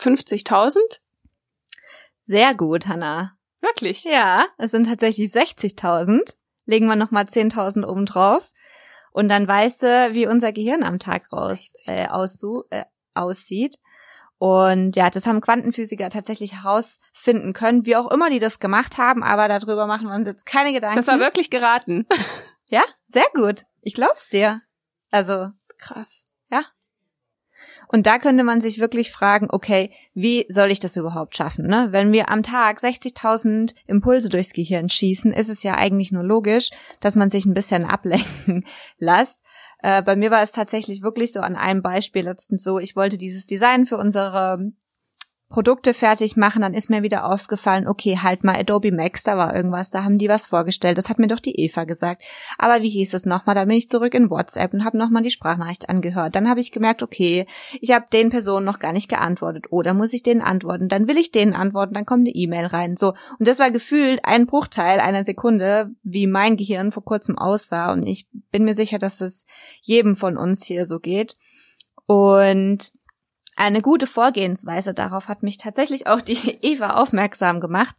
50.000?
Sehr gut, Hannah.
Wirklich?
Ja, es sind tatsächlich 60.000. Legen wir nochmal 10.000 oben drauf. Und dann weißt du, wie unser Gehirn am Tag raus, äh, aussu äh, aussieht. Und ja, das haben Quantenphysiker tatsächlich herausfinden können, wie auch immer die das gemacht haben, aber darüber machen wir uns jetzt keine Gedanken.
Das war wirklich geraten.
ja, sehr gut. Ich glaub's dir. Also,
Krass.
Und da könnte man sich wirklich fragen, okay, wie soll ich das überhaupt schaffen? Ne? Wenn wir am Tag 60.000 Impulse durchs Gehirn schießen, ist es ja eigentlich nur logisch, dass man sich ein bisschen ablenken lässt. Äh, bei mir war es tatsächlich wirklich so an einem Beispiel letztens so, ich wollte dieses Design für unsere Produkte fertig machen, dann ist mir wieder aufgefallen, okay, halt mal Adobe Max, da war irgendwas, da haben die was vorgestellt, das hat mir doch die Eva gesagt. Aber wie hieß es nochmal? Dann bin ich zurück in WhatsApp und habe nochmal die Sprachnachricht angehört. Dann habe ich gemerkt, okay, ich habe den Personen noch gar nicht geantwortet oder muss ich denen antworten? Dann will ich denen antworten, dann kommt eine E-Mail rein. So und das war gefühlt ein Bruchteil einer Sekunde, wie mein Gehirn vor kurzem aussah und ich bin mir sicher, dass es jedem von uns hier so geht. Und eine gute Vorgehensweise darauf hat mich tatsächlich auch die Eva aufmerksam gemacht.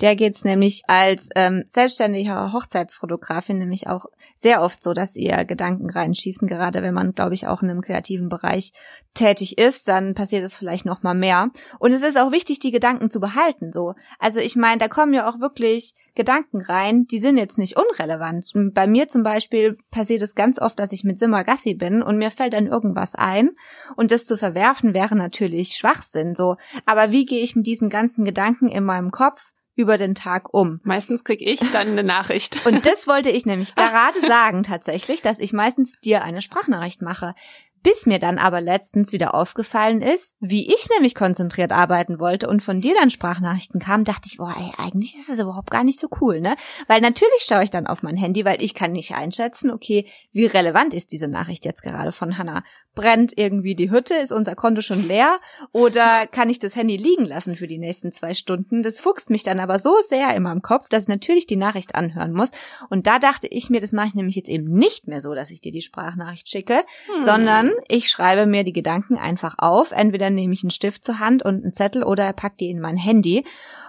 Der geht's nämlich als ähm, selbstständige Hochzeitsfotografin nämlich auch sehr oft so, dass ihr Gedanken reinschießen. Gerade wenn man, glaube ich, auch in einem kreativen Bereich tätig ist, dann passiert es vielleicht noch mal mehr. Und es ist auch wichtig, die Gedanken zu behalten. So, also ich meine, da kommen ja auch wirklich Gedanken rein, die sind jetzt nicht unrelevant. Bei mir zum Beispiel passiert es ganz oft, dass ich mit Simmer Gassi bin und mir fällt dann irgendwas ein und das zu verwerfen wäre natürlich Schwachsinn. So, aber wie gehe ich mit diesen ganzen Gedanken in meinem Kopf über den Tag um?
Meistens krieg ich dann eine Nachricht.
Und das wollte ich nämlich gerade sagen tatsächlich, dass ich meistens dir eine Sprachnachricht mache. Bis mir dann aber letztens wieder aufgefallen ist, wie ich nämlich konzentriert arbeiten wollte und von dir dann Sprachnachrichten kamen, dachte ich, boah, ey, eigentlich ist das überhaupt gar nicht so cool, ne? Weil natürlich schaue ich dann auf mein Handy, weil ich kann nicht einschätzen, okay, wie relevant ist diese Nachricht jetzt gerade von Hannah. Brennt irgendwie die Hütte, ist unser Konto schon leer oder kann ich das Handy liegen lassen für die nächsten zwei Stunden? Das fuchst mich dann aber so sehr in meinem Kopf, dass ich natürlich die Nachricht anhören muss. Und da dachte ich mir, das mache ich nämlich jetzt eben nicht mehr so, dass ich dir die Sprachnachricht schicke, hm. sondern ich schreibe mir die Gedanken einfach auf. Entweder nehme ich einen Stift zur Hand und einen Zettel oder pack die in mein Handy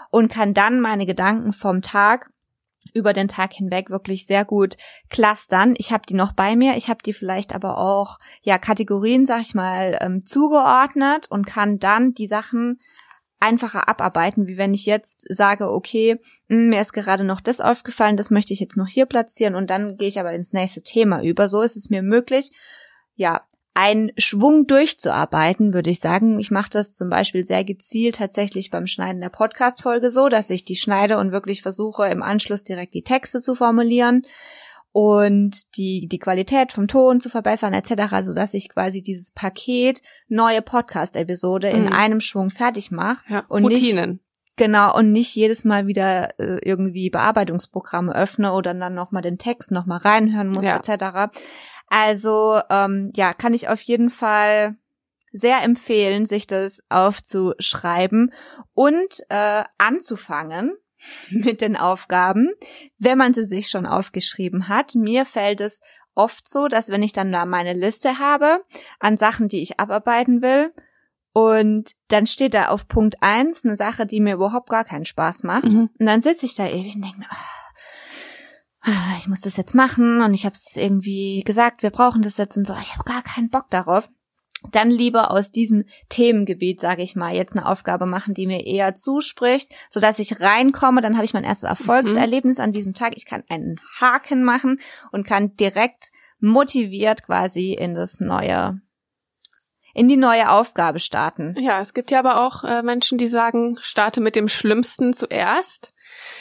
und kann dann meine Gedanken vom Tag über den Tag hinweg wirklich sehr gut clustern. Ich habe die noch bei mir, ich habe die vielleicht aber auch ja Kategorien, sag ich mal, ähm, zugeordnet und kann dann die Sachen einfacher abarbeiten, wie wenn ich jetzt sage, okay, hm, mir ist gerade noch das aufgefallen, das möchte ich jetzt noch hier platzieren und dann gehe ich aber ins nächste Thema über. So ist es mir möglich, ja, einen Schwung durchzuarbeiten, würde ich sagen. Ich mache das zum Beispiel sehr gezielt tatsächlich beim Schneiden der Podcast-Folge so, dass ich die schneide und wirklich versuche, im Anschluss direkt die Texte zu formulieren und die, die Qualität vom Ton zu verbessern, etc., so dass ich quasi dieses Paket neue Podcast-Episode mhm. in einem Schwung fertig mache.
Ja, und Routinen.
Nicht, Genau, und nicht jedes Mal wieder äh, irgendwie Bearbeitungsprogramme öffne oder dann nochmal den Text nochmal reinhören muss, ja. etc. Also ähm, ja, kann ich auf jeden Fall sehr empfehlen, sich das aufzuschreiben und äh, anzufangen mit den Aufgaben, wenn man sie sich schon aufgeschrieben hat. Mir fällt es oft so, dass wenn ich dann da meine Liste habe an Sachen, die ich abarbeiten will, und dann steht da auf Punkt eins eine Sache, die mir überhaupt gar keinen Spaß macht. Mhm. Und dann sitze ich da ewig und denke, oh, ich muss das jetzt machen und ich habe es irgendwie gesagt, wir brauchen das jetzt und so, ich habe gar keinen Bock darauf. Dann lieber aus diesem Themengebiet, sage ich mal, jetzt eine Aufgabe machen, die mir eher zuspricht, so dass ich reinkomme. Dann habe ich mein erstes Erfolgserlebnis mhm. an diesem Tag. Ich kann einen Haken machen und kann direkt motiviert quasi in das neue in die neue Aufgabe starten.
Ja, es gibt ja aber auch äh, Menschen, die sagen, starte mit dem Schlimmsten zuerst.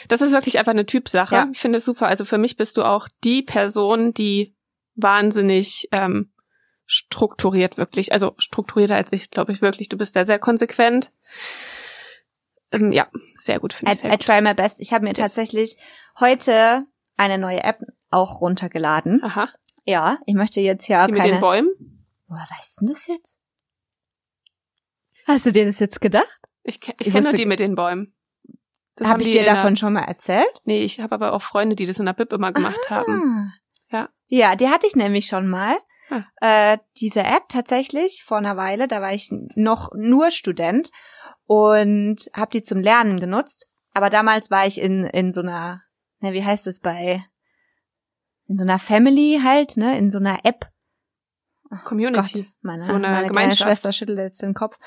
Das ist wirklich einfach eine Typsache. Ja. Ich finde es super. Also für mich bist du auch die Person, die wahnsinnig ähm, strukturiert wirklich, also strukturierter als ich, glaube ich wirklich. Du bist da sehr konsequent. Ähm, ja, sehr gut.
I,
sehr I
try my best. Ich habe mir yes. tatsächlich heute eine neue App auch runtergeladen.
Aha.
Ja, ich möchte jetzt ja
die
keine...
mit den Bäumen?
Woher weißt du das jetzt? Hast du dir das jetzt gedacht?
Ich, ich, ich kenne nur die mit den Bäumen.
Das hab ich dir davon schon mal erzählt?
Nee, ich habe aber auch Freunde, die das in der Bib immer gemacht Aha. haben. Ja.
Ja, die hatte ich nämlich schon mal. Ah. Äh, diese App tatsächlich vor einer Weile, da war ich noch nur Student und habe die zum Lernen genutzt. Aber damals war ich in in so einer, ne, wie heißt es bei, in so einer Family halt, ne, in so einer App.
Community.
Gott, meine, so eine meine kleine Schwester schüttelt jetzt den Kopf.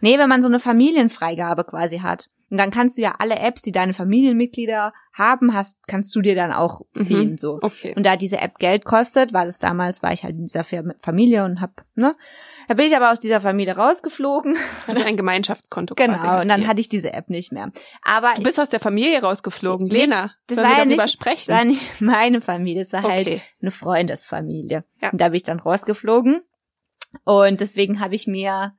Nee, wenn man so eine Familienfreigabe quasi hat. Und dann kannst du ja alle Apps, die deine Familienmitglieder haben, hast, kannst du dir dann auch mhm. ziehen, mhm, so.
Okay.
Und da diese App Geld kostet, weil es damals war ich halt in dieser Familie und hab, ne? Da bin ich aber aus dieser Familie rausgeflogen.
Also ein Gemeinschaftskonto
Genau. Und dann hatte ich diese App nicht mehr. Aber
du bist
ich,
aus der Familie rausgeflogen, Lena.
Das war ja nicht, sprechen? das war nicht meine Familie, das war halt okay. halt eine Freundesfamilie. Ja. Und da bin ich dann rausgeflogen. Und deswegen habe ich mir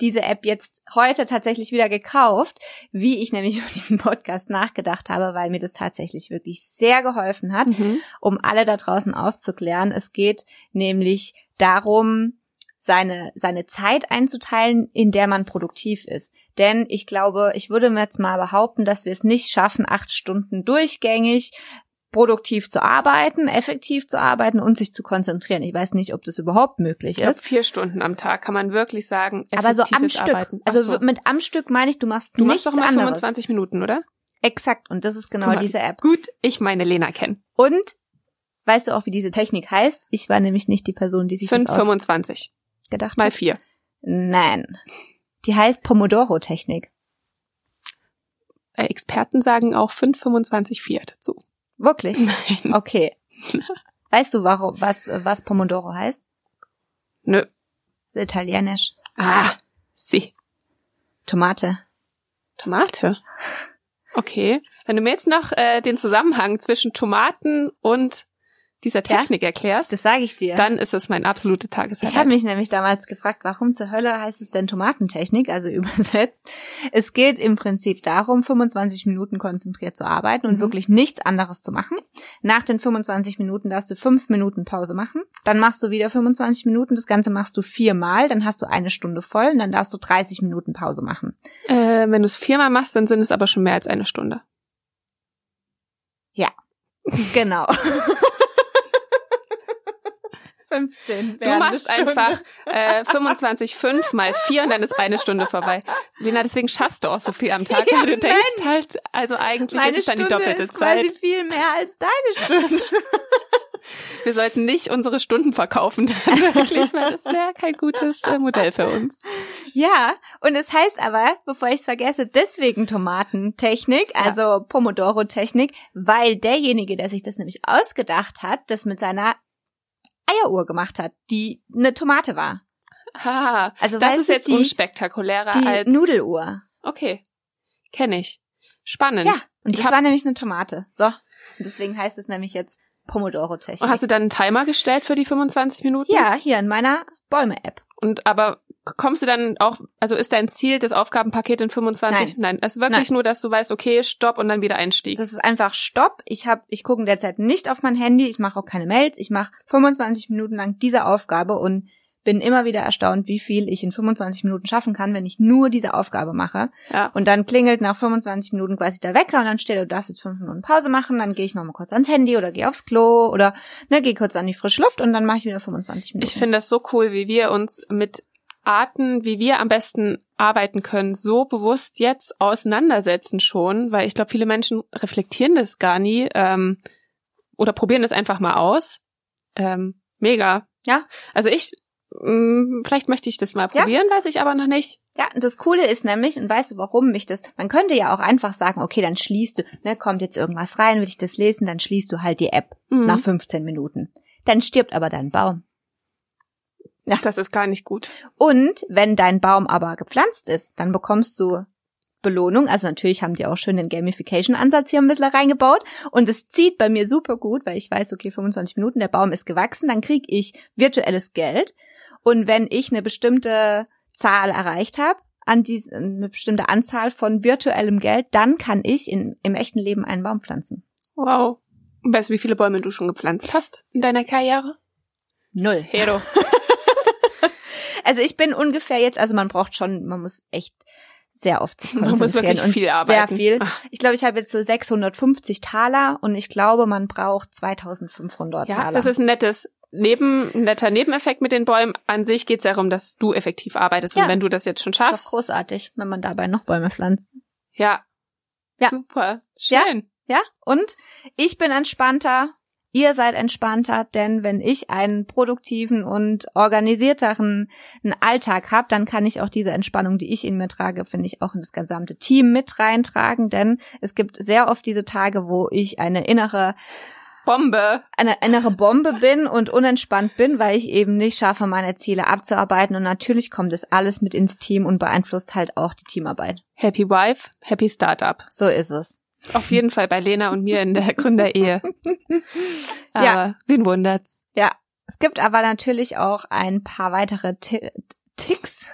diese App jetzt heute tatsächlich wieder gekauft, wie ich nämlich über diesen Podcast nachgedacht habe, weil mir das tatsächlich wirklich sehr geholfen hat, mhm. um alle da draußen aufzuklären. Es geht nämlich darum, seine, seine Zeit einzuteilen, in der man produktiv ist. Denn ich glaube, ich würde mir jetzt mal behaupten, dass wir es nicht schaffen, acht Stunden durchgängig produktiv zu arbeiten, effektiv zu arbeiten und sich zu konzentrieren. Ich weiß nicht, ob das überhaupt möglich
ich
ist.
vier Stunden am Tag kann man wirklich sagen.
Aber so am Stück.
Arbeiten.
Also so. mit am Stück meine ich, du machst du machst doch mal anderes.
25 Minuten, oder?
Exakt. Und das ist genau mal, diese App.
Gut, ich meine Lena kennen.
Und weißt du auch, wie diese Technik heißt? Ich war nämlich nicht die Person, die sich 5, das
25.
gedacht
Mal
hat.
Mal vier.
Nein. Die heißt Pomodoro-Technik.
Äh, Experten sagen auch 5, 25, 4 dazu.
Wirklich?
Nein.
Okay. Weißt du, warum, was, was Pomodoro heißt?
Nö.
Italienisch.
Ah, sie.
Tomate.
Tomate? Okay. Wenn du mir jetzt noch äh, den Zusammenhang zwischen Tomaten und dieser Technik
ja,
erklärst,
das sage ich dir.
dann ist es mein absolute Tageshighlight.
Ich habe mich nämlich damals gefragt, warum zur Hölle heißt es denn Tomatentechnik, also übersetzt. Es geht im Prinzip darum, 25 Minuten konzentriert zu arbeiten und
Mhm.
wirklich nichts anderes zu machen. Nach den 25 Minuten darfst du fünf Minuten Pause machen. Dann machst du wieder 25 Minuten. Das Ganze machst du viermal. Dann hast du eine Stunde voll und dann darfst du 30 Minuten Pause machen.
Äh, wenn du es viermal machst, dann sind es aber schon mehr als eine Stunde.
Genau. 15.
Du machst einfach äh, 25 5 mal 4 und dann ist eine Stunde vorbei. Lena, deswegen schaffst du auch so viel am Tag.
Ja,
weil du denkst
Mensch.
halt, also eigentlich
Meine
ist es dann die doppelte
ist
Zeit.
quasi viel mehr als deine Stunde.
Wir sollten nicht unsere Stunden verkaufen, dann wirklich, weil das wäre kein gutes äh, Modell für uns.
Ja, und es heißt aber, bevor ich es vergesse, deswegen Tomatentechnik, also Pomodoro-Technik, weil derjenige, der sich das nämlich ausgedacht hat, das mit seiner Eieruhr gemacht hat, die eine Tomate war.
Ha,
Also
das ist
du,
jetzt
die,
unspektakulärer
die
als
Nudeluhr.
Okay, kenne ich. Spannend.
Ja, und
Ich
das war nämlich eine Tomate. So, und deswegen heißt es nämlich jetzt Pomodoro-Technik.
Hast du dann einen Timer gestellt für die 25 Minuten?
ja, hier in meiner Bäume-App.
Und aber kommst du dann auch, also ist dein Ziel das Aufgabenpaket in 25? Nein. Es ist wirklich nur, dass du weißt, okay, stopp und dann wieder Einstieg.
Das ist einfach Stopp. Ich hab, ich gucke derzeit nicht auf mein Handy. Ich mache auch keine Mails. Ich mache 25 Minuten lang diese Aufgabe und bin immer wieder erstaunt, wie viel ich in 25 Minuten schaffen kann, wenn ich nur diese Aufgabe mache.
ja.
Und dann klingelt nach 25 Minuten quasi der Wecker und dann steht, du darfst jetzt fünf Minuten Pause machen, dann gehe ich nochmal kurz ans Handy oder gehe aufs Klo oder ne, gehe kurz an die frische Luft und dann mache ich wieder 25 Minuten.
Ich finde das so cool, wie wir uns mit Arten, wie wir am besten arbeiten können, so bewusst jetzt auseinandersetzen schon, weil ich glaube, viele Menschen reflektieren das gar nie ähm, oder probieren das einfach mal aus. Ähm, mega.
Ja.
Also ich, mh, vielleicht möchte ich das mal
Ja.
probieren, weiß ich aber noch nicht.
Ja, und das Coole ist nämlich, und weißt du, warum mich das, man könnte ja auch einfach sagen, okay, dann schließt du, ne, kommt jetzt irgendwas rein, will ich das lesen, dann schließt du halt die App
Mhm.
nach 15 Minuten. Dann stirbt aber dein Baum. Ja.
Das ist gar nicht gut.
Und wenn dein Baum aber gepflanzt ist, dann bekommst du Belohnung. Also natürlich haben die auch schön den Gamification-Ansatz hier ein bisschen reingebaut. Und es zieht bei mir super gut, weil ich weiß, okay, 25 Minuten, der Baum ist gewachsen, dann krieg ich virtuelles Geld. Und wenn ich eine bestimmte Zahl erreicht habe, an diese, eine bestimmte Anzahl von virtuellem Geld, dann kann ich in, im echten Leben einen Baum pflanzen.
Wow. Weißt du, wie viele Bäume du schon gepflanzt hast in deiner Karriere?
Null.
Hero.
Also ich bin ungefähr jetzt, also man braucht schon, man muss echt sehr oft sich
Man muss
konzentrieren
wirklich
und
viel arbeiten.
Sehr viel.
Ach.
Ich glaube, ich habe jetzt so 650 Taler und ich glaube, man braucht 2500
Ja,
Taler.
das ist ein nettes Neben, ein netter Nebeneffekt mit den Bäumen. An sich geht es darum, dass du effektiv arbeitest.
Ja.
Und wenn du das jetzt schon
ist doch
schaffst,
großartig, wenn man dabei noch Bäume pflanzt.
ja,
Ja.
super, schön.
Ja, und ich bin entspannter, ihr seid entspannter, denn wenn ich einen produktiven und organisierteren Alltag habe, dann kann ich auch diese Entspannung, die ich in mir trage, finde ich auch in das gesamte Team mit reintragen, denn es gibt sehr oft diese Tage, wo ich eine innere
Bombe.
eine innere Bombe bin und unentspannt bin, weil ich eben nicht schaffe, meine Ziele abzuarbeiten. Und natürlich kommt das alles mit ins Team und beeinflusst halt auch die Teamarbeit.
Happy Wife, Happy Startup.
So ist es.
Auf jeden Fall bei Lena und mir in der Gründerehe. Aber
Ja.
wen wundert's?
Ja. Es gibt aber natürlich auch ein paar weitere Ti- Ticks.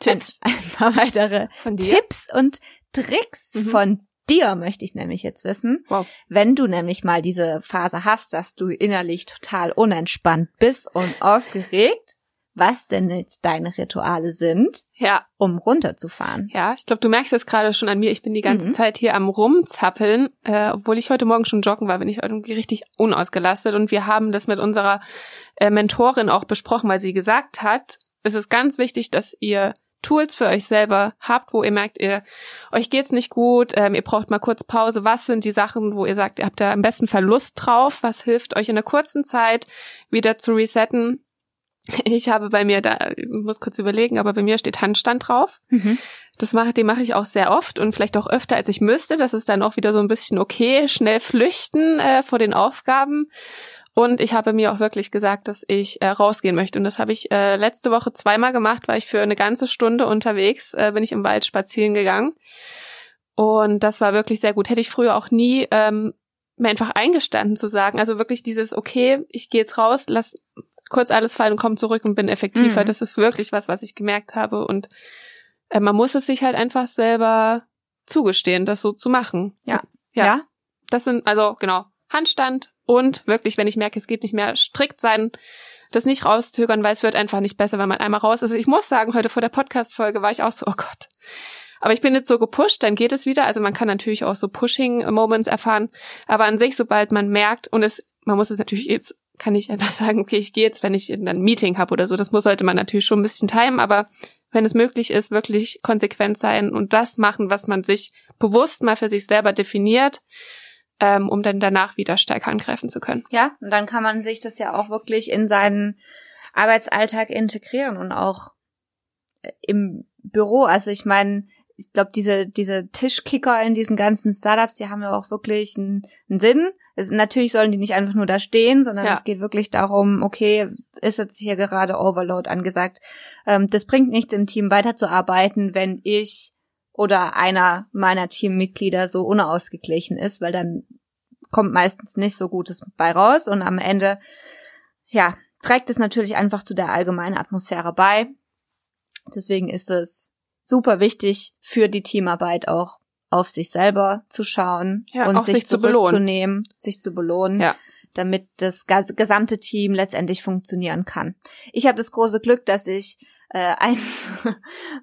Tipps
Ein, ein paar weitere? Tipps und Tricks
Mhm.
von dir, möchte ich nämlich jetzt wissen.
Wow.
Wenn du nämlich mal diese Phase hast, dass du innerlich total unentspannt bist und aufgeregt, was denn jetzt deine Rituale sind,
Ja,
um runterzufahren.
ja. Ich glaube, du merkst es gerade schon an mir. Ich bin die ganze
Mhm.
Zeit hier am Rumzappeln. Äh, obwohl ich heute Morgen schon joggen war, bin ich irgendwie richtig unausgelastet. Und wir haben das mit unserer äh, Mentorin auch besprochen, weil sie gesagt hat, es ist ganz wichtig, dass ihr Tools für euch selber habt, wo ihr merkt, ihr euch geht's nicht gut, ähm, ihr braucht mal kurz Pause. Was sind die Sachen, wo ihr sagt, ihr habt da am besten Verlust drauf? Was hilft euch in der kurzen Zeit wieder zu resetten? Ich habe bei mir da, ich muss kurz überlegen, aber bei mir steht Handstand drauf. Das mache, den mache ich auch sehr oft und vielleicht auch öfter, als ich müsste. Das ist dann auch wieder so ein bisschen okay, schnell flüchten äh, vor den Aufgaben. Und ich habe mir auch wirklich gesagt, dass ich äh, rausgehen möchte. Und das habe ich äh, letzte Woche zweimal gemacht, weil ich für eine ganze Stunde unterwegs äh, bin ich im Wald spazieren gegangen. Und das war wirklich sehr gut. Hätte ich früher auch nie ähm, mir einfach eingestanden zu sagen. Also wirklich dieses, okay, ich gehe jetzt raus, lass kurz alles fallen und komme zurück und bin effektiver. Mhm. Das ist wirklich was, was ich gemerkt habe. Und äh, man muss es sich halt einfach selber zugestehen, das so zu machen.
Ja. Ja. ja.
Das sind, also genau, Handstand und wirklich, wenn ich merke, es geht nicht mehr, strikt sein, das nicht rauszögern, weil es wird einfach nicht besser, wenn man einmal raus ist. Ich muss sagen, heute vor der Podcast-Folge war ich auch so, oh Gott. Aber ich bin jetzt so gepusht, dann geht es wieder. Also man kann natürlich auch so Pushing-Moments erfahren. Aber an sich, sobald man merkt, und es, man muss es natürlich jetzt, kann ich einfach sagen, okay, ich gehe jetzt, wenn ich ein Meeting habe oder so. Das muss, sollte man natürlich schon ein bisschen timen, aber wenn es möglich ist, wirklich konsequent sein und das machen, was man sich bewusst mal für sich selber definiert, ähm, um dann danach wieder stärker angreifen zu können.
Ja, und dann kann man sich das ja auch wirklich in seinen Arbeitsalltag integrieren und auch äh, im Büro. Also ich meine, ich glaube, diese, diese Tischkicker in diesen ganzen Startups, die haben ja auch wirklich einen, einen Sinn. Also natürlich sollen die nicht einfach nur da stehen, sondern ja. es geht wirklich darum, okay, ist jetzt hier gerade Overload angesagt. Ähm, das bringt nichts im Team weiterzuarbeiten, wenn ich oder einer meiner Teammitglieder so unausgeglichen ist, weil dann kommt meistens nicht so Gutes bei raus und am Ende, ja, trägt es natürlich einfach zu der allgemeinen Atmosphäre bei. Deswegen ist es super wichtig für die Teamarbeit auch auf sich selber zu schauen
ja,
und
sich,
sich zurückzunehmen, sich zu belohnen,
ja.
damit das gesamte Team letztendlich funktionieren kann. Ich habe das große Glück, dass ich äh, eins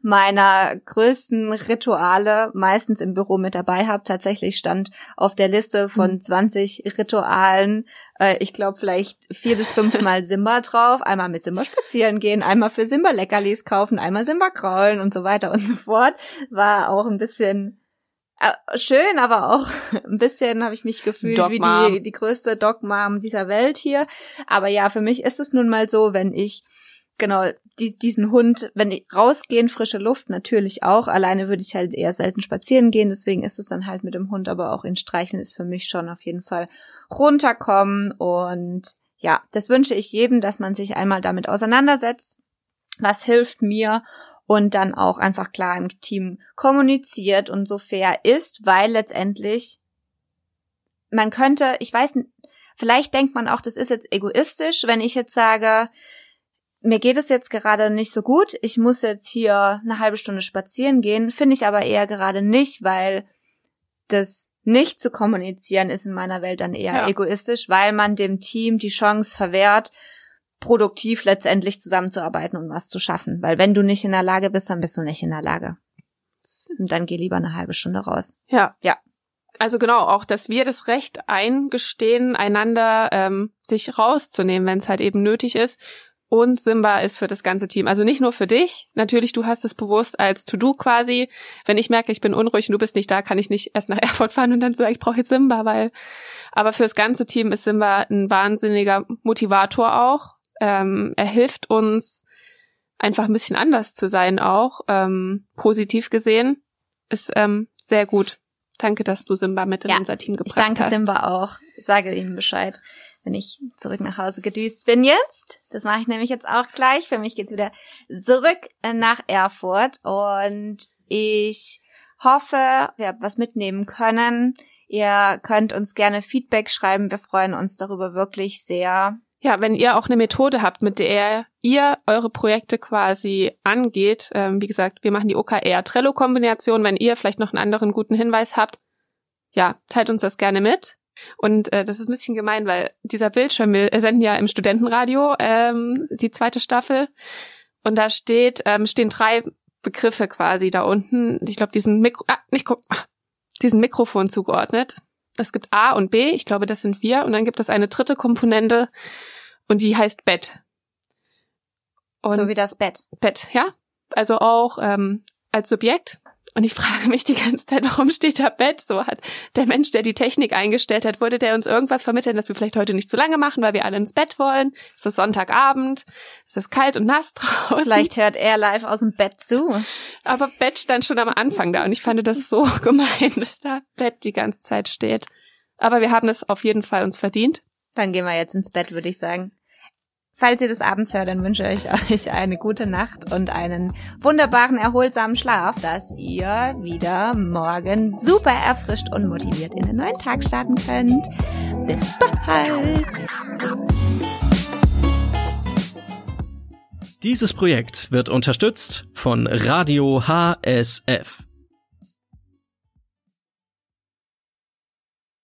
meiner größten Rituale meistens im Büro mit dabei habe. Tatsächlich stand auf der Liste von mhm. 20 Ritualen, äh, ich glaube vielleicht vier bis fünfmal Simba drauf. Einmal mit Simba spazieren gehen, einmal für Simba Leckerlis kaufen, einmal Simba kraulen und so weiter und so fort. War auch ein bisschen äh, schön, aber auch ein bisschen habe ich mich gefühlt Dog wie die, die größte Dogmam dieser Welt hier. Aber ja, für mich ist es nun mal so, wenn ich genau die, diesen Hund, wenn die rausgehen, frische Luft natürlich auch. Alleine würde ich halt eher selten spazieren gehen, deswegen ist es dann halt mit dem Hund, aber auch in Streicheln ist für mich schon auf jeden Fall runterkommen und ja, das wünsche ich jedem, dass man sich einmal damit auseinandersetzt. Was hilft mir und dann auch einfach klar im Team kommuniziert und so fair ist, weil letztendlich man könnte, ich weiß, vielleicht denkt man auch, das ist jetzt egoistisch, wenn ich jetzt sage, mir geht es jetzt gerade nicht so gut, ich muss jetzt hier eine halbe Stunde spazieren gehen, finde ich aber eher gerade nicht, weil das nicht zu kommunizieren ist in meiner Welt dann eher ja. egoistisch, weil man dem Team die Chance verwehrt, produktiv letztendlich zusammenzuarbeiten und was zu schaffen. Weil wenn du nicht in der Lage bist, dann bist du nicht in der Lage. Und dann geh lieber eine halbe Stunde raus.
Ja. Ja. Also genau, auch, dass wir das Recht eingestehen, einander ähm, sich rauszunehmen, wenn es halt eben nötig ist. Und Simba ist für das ganze Team. Also nicht nur für dich. Natürlich, du hast es bewusst als To-Do quasi. Wenn ich merke, ich bin unruhig und du bist nicht da, kann ich nicht erst nach Erfurt fahren und dann so, ich brauche jetzt Simba, weil. Aber für das ganze Team ist Simba ein wahnsinniger Motivator auch. Ähm, er hilft uns einfach ein bisschen anders zu sein auch, ähm, positiv gesehen. Ist ähm, sehr gut. Danke, dass du Simba mit in ja, unser Team gebracht hast.
Ich danke
hast.
Simba auch. Ich sage ihm Bescheid, wenn ich zurück nach Hause gedüst bin jetzt. Das mache ich nämlich jetzt auch gleich. Für mich geht's wieder zurück nach Erfurt und ich hoffe, wir haben was mitnehmen können. Ihr könnt uns gerne Feedback schreiben. Wir freuen uns darüber wirklich sehr.
Ja, wenn ihr auch eine Methode habt, mit der ihr eure Projekte quasi angeht, ähm, wie gesagt, wir machen die OKR-Trello-Kombination. Wenn ihr vielleicht noch einen anderen guten Hinweis habt, ja, teilt uns das gerne mit. Und äh, das ist ein bisschen gemein, weil dieser Bildschirm, wir senden ja im Studentenradio ähm, die zweite Staffel und da steht, ähm, stehen drei Begriffe quasi da unten. Ich glaube, diesen Mikro, ah, nicht guck, ach, diesen Mikrofon zugeordnet. Es gibt A und B, ich glaube, das sind wir. Und dann gibt es eine dritte Komponente und die heißt Bett.
Und so wie das Bett.
Bett, ja. Also auch ähm, als Subjekt. Und ich frage mich die ganze Zeit, warum steht da Bett? So hat der Mensch, der die Technik eingestellt hat, wollte der uns irgendwas vermitteln, dass wir vielleicht heute nicht zu lange machen, weil wir alle ins Bett wollen. Es ist Sonntagabend, es ist kalt und nass draußen.
Vielleicht hört er live aus dem Bett zu.
Aber Bett stand schon am Anfang da und ich fand das so gemein, dass da Bett die ganze Zeit steht. Aber wir haben es auf jeden Fall uns verdient.
Dann gehen wir jetzt ins Bett, würde ich sagen. Falls ihr das abends hört, dann wünsche ich euch eine gute Nacht und einen wunderbaren, erholsamen Schlaf, dass ihr wieder morgen super erfrischt und motiviert in den neuen Tag starten könnt. Bis bald!
Dieses Projekt wird unterstützt von Radio HSF.